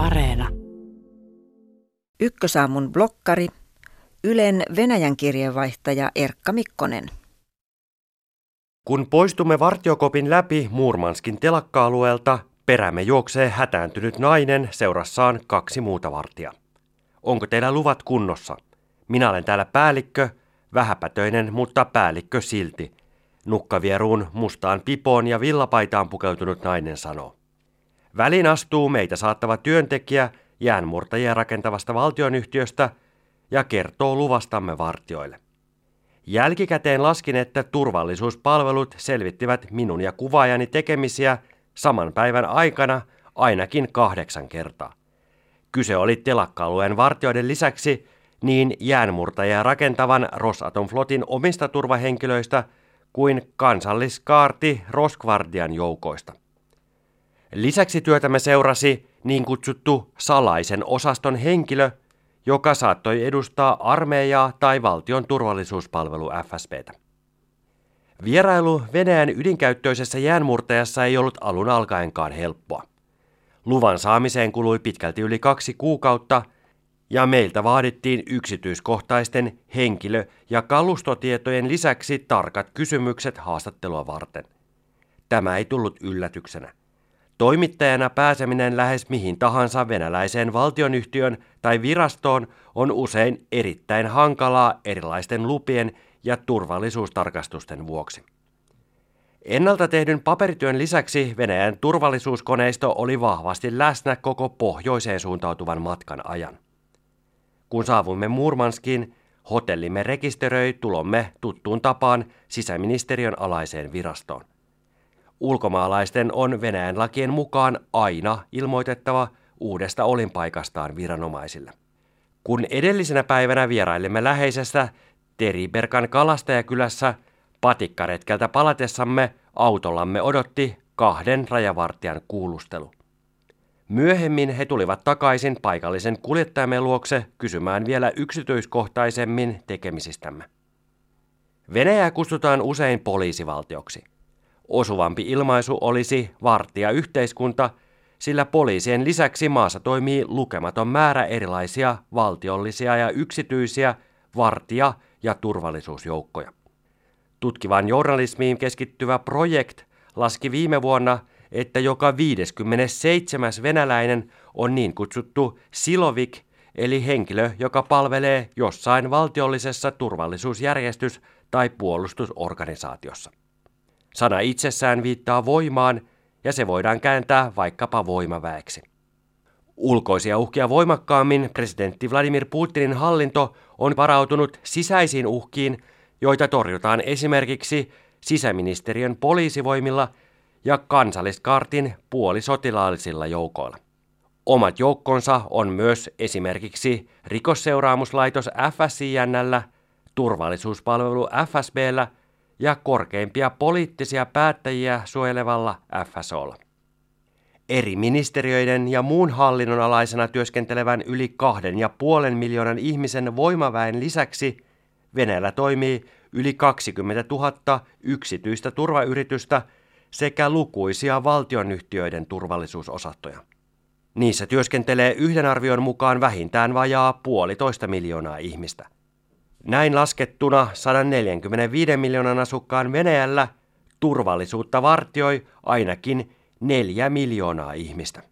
Areena. Ykkösaamun blokkari, Ylen Venäjän kirjeenvaihtaja Erkka Mikkonen. Kun poistumme vartiokopin läpi Muurmanskin telakka-alueelta, perämme juoksee hätääntynyt nainen seurassaan kaksi muuta vartia. Onko teillä luvat kunnossa? Minä olen täällä päällikkö, vähäpätöinen, mutta päällikkö silti. Nukkavieruun mustaan pipoon ja villapaitaan pukeutunut nainen sanoo. Väliin astuu meitä saattava työntekijä jäänmurtajia rakentavasta valtionyhtiöstä ja kertoo luvastamme vartioille. Jälkikäteen laskin, että turvallisuuspalvelut selvittivät minun ja kuvaajani tekemisiä saman päivän aikana ainakin kahdeksan kertaa. Kyse oli telakka-alueen vartioiden lisäksi niin jäänmurtajia rakentavan Rosatom Flotin omista turvahenkilöistä kuin kansalliskaarti Roskvardian joukoista. Lisäksi työtämme seurasi niin kutsuttu salaisen osaston henkilö, joka saattoi edustaa armeijaa tai valtion turvallisuuspalvelu FSBtä. Vierailu Venäjän ydinkäyttöisessä jäänmurtajassa ei ollut alun alkaenkaan helppoa. Luvan saamiseen kului pitkälti yli kaksi kuukautta ja meiltä vaadittiin yksityiskohtaisten henkilö- ja kalustotietojen lisäksi tarkat kysymykset haastattelua varten. Tämä ei tullut yllätyksenä. Toimittajana pääseminen lähes mihin tahansa venäläiseen valtionyhtiön tai virastoon on usein erittäin hankalaa erilaisten lupien ja turvallisuustarkastusten vuoksi. Ennalta tehdyn paperityön lisäksi Venäjän turvallisuuskoneisto oli vahvasti läsnä koko pohjoiseen suuntautuvan matkan ajan. Kun saavuimme Murmanskiin, hotellimme rekisteröi tulomme tuttuun tapaan sisäministeriön alaiseen virastoon. Ulkomaalaisten on Venäjän lakien mukaan aina ilmoitettava uudesta olinpaikastaan viranomaisille. Kun edellisenä päivänä vierailimme läheisessä Teriberkan kalastajakylässä, patikkaretkeltä palatessamme autollamme odotti kahden rajavartijan kuulustelu. Myöhemmin he tulivat takaisin paikallisen kuljettajamme luokse kysymään vielä yksityiskohtaisemmin tekemisistämme. Venäjää kutsutaan usein poliisivaltioksi. Osuvampi ilmaisu olisi vartija yhteiskunta, sillä poliisien lisäksi maassa toimii lukematon määrä erilaisia valtiollisia ja yksityisiä vartija- ja turvallisuusjoukkoja. Tutkivan journalismiin keskittyvä projekt laski viime vuonna, että joka 57. venäläinen on niin kutsuttu silovik, eli henkilö, joka palvelee jossain valtiollisessa turvallisuusjärjestys- tai puolustusorganisaatiossa. Sana itsessään viittaa voimaan ja se voidaan kääntää vaikkapa voimaväeksi. Ulkoisia uhkia voimakkaammin presidentti Vladimir Putinin hallinto on varautunut sisäisiin uhkiin, joita torjutaan esimerkiksi sisäministeriön poliisivoimilla ja kansalliskartin puolisotilaallisilla joukoilla. Omat joukkonsa on myös esimerkiksi rikosseuraamuslaitos FSINllä, turvallisuuspalvelu FSBllä – ja korkeimpia poliittisia päättäjiä suojelevalla FSOlla. Eri ministeriöiden ja muun hallinnon alaisena työskentelevän yli kahden ja puolen miljoonan ihmisen voimaväen lisäksi Venäjällä toimii yli 20 000 yksityistä turvayritystä sekä lukuisia valtionyhtiöiden turvallisuusosastoja. Niissä työskentelee yhden arvion mukaan vähintään vajaa puolitoista miljoonaa ihmistä. Näin laskettuna 145 miljoonan asukkaan Venäjällä turvallisuutta vartioi ainakin neljä miljoonaa ihmistä.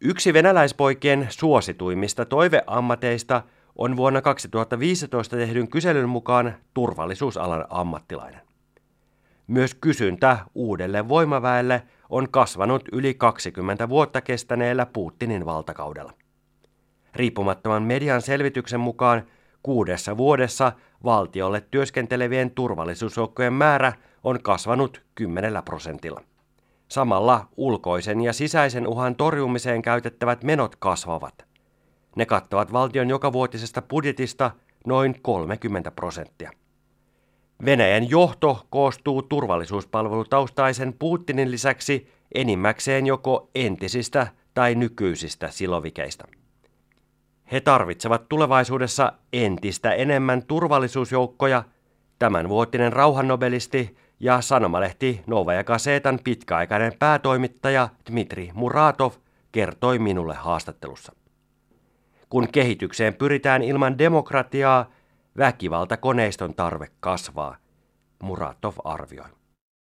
Yksi venäläispoikien suosituimmista toiveammateista on vuonna 2015 tehdyn kyselyn mukaan turvallisuusalan ammattilainen. Myös kysyntä uudelle voimaväelle on kasvanut yli 20 vuotta kestäneellä Putinin valtakaudella. Riippumattoman median selvityksen mukaan Kuudessa vuodessa valtiolle työskentelevien turvallisuusjoukkojen määrä on kasvanut 10 prosentilla. Samalla ulkoisen ja sisäisen uhan torjumiseen käytettävät menot kasvavat. Ne kattavat valtion jokavuotisesta budjetista noin 30 prosenttia. Venäjän johto koostuu turvallisuuspalvelutaustaisen Putinin lisäksi enimmäkseen joko entisistä tai nykyisistä silovikeista. He tarvitsevat tulevaisuudessa entistä enemmän turvallisuusjoukkoja. Tämän vuotinen rauhannobelisti ja sanomalehti Novaja Gazetan pitkäaikainen päätoimittaja Dmitri Muratov kertoi minulle haastattelussa. Kun kehitykseen pyritään ilman demokratiaa, väkivaltakoneiston tarve kasvaa, Muratov arvioi.